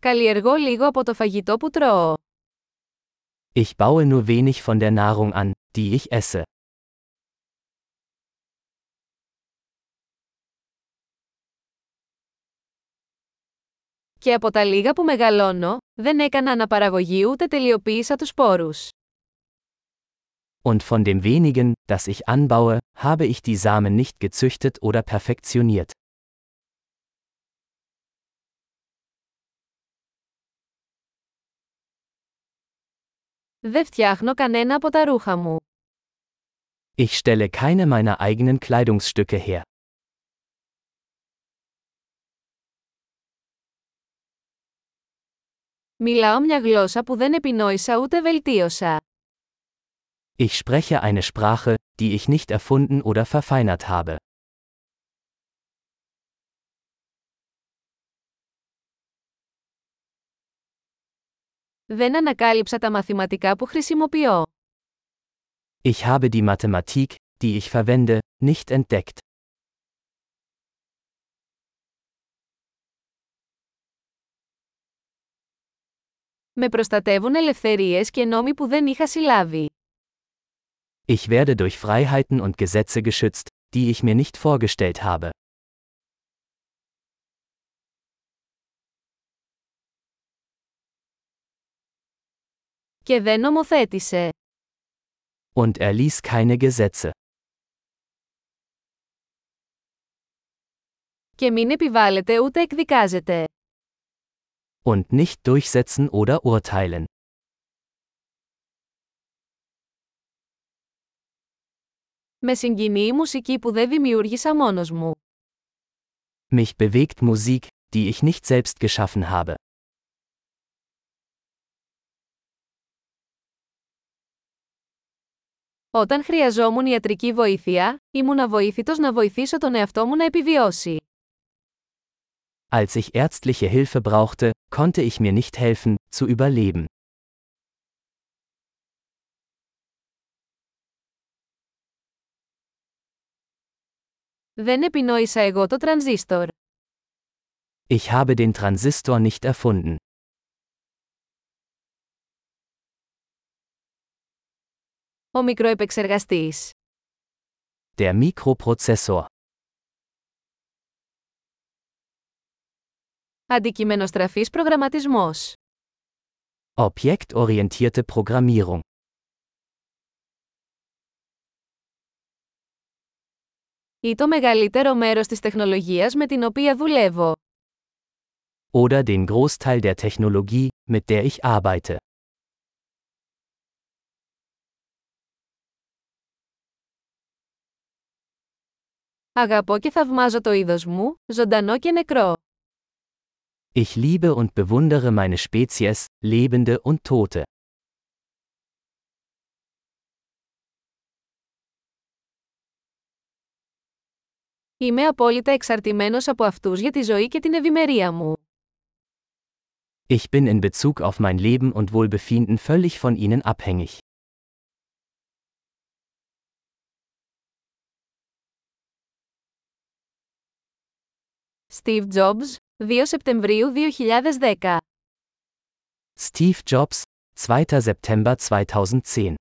Καλλιεργώ λίγο από το φαγητό που τρώω. Ich baue nur wenig von der Nahrung an, die ich esse. Και από τα λίγα που μεγαλώνω, δεν έκανα αναπαραγωγή ούτε τελειοποίησα τους σπόρους. Und von dem wenigen, das ich anbaue, habe ich die Samen nicht gezüchtet oder perfektioniert. Δεν φτιάχνω κανένα από τα ρούχα μου. Ich stelle keine meiner eigenen Kleidungsstücke her. Μιλάω μια γλώσσα που δεν επινόησα ούτε βελτίωσα. Ich spreche eine Sprache, die ich nicht erfunden oder verfeinert habe. Δεν ανακάλυψα τα μαθηματικά που χρησιμοποιώ. Ich habe die Mathematik, die ich verwende, nicht entdeckt. Με προστατεύουν ελευθερίες και νόμοι που δεν είχα συλλάβει. Ich werde durch Freiheiten und Gesetze geschützt, die ich mir nicht vorgestellt habe. Και δεν νομοθέτησε. Und er ließ keine Gesetze. Και μην επιβάλλεται ούτε εκδικάζεται. Und nicht durchsetzen oder urteilen. Με συγκινεί η μουσική που δεν δημιούργησα μόνος μου. Mich bewegt Musik, die ich nicht selbst geschaffen habe. Όταν χρειαζόμουν ιατρική βοήθεια, ήμουν αβοήθητος να βοηθήσω τον εαυτό μου να επιβιώσει. Als ich ärztliche Hilfe brauchte, konnte ich mir nicht helfen, zu überleben. Δεν επινόησα εγώ το τρανζίστορ. Ich habe den Transistor nicht erfunden. Ο μικροεπεξεργαστής. Der Mikroprozessor. Αντικειμενοστραφής προγραμματισμός. Objektorientierte Programmierung. Ή το μεγαλύτερο μέρος της τεχνολογίας με την οποία δουλεύω. Oder den Großteil der Technologie, mit der ich arbeite. Αγαπώ και θαυμάζω το είδος μου, ζωντανό και νεκρό. Ich liebe und bewundere meine Spezies, Lebende und Tote. Είμαι απόλυτα εξαρτημένος από αυτούς για τη ζωή και την ευημερία μου. Ich bin in Bezug auf mein Leben und Wohlbefinden völlig von ihnen abhängig. Steve Jobs, 2 Σεπτεμβρίου 2010 Steve Jobs, 2. September 2010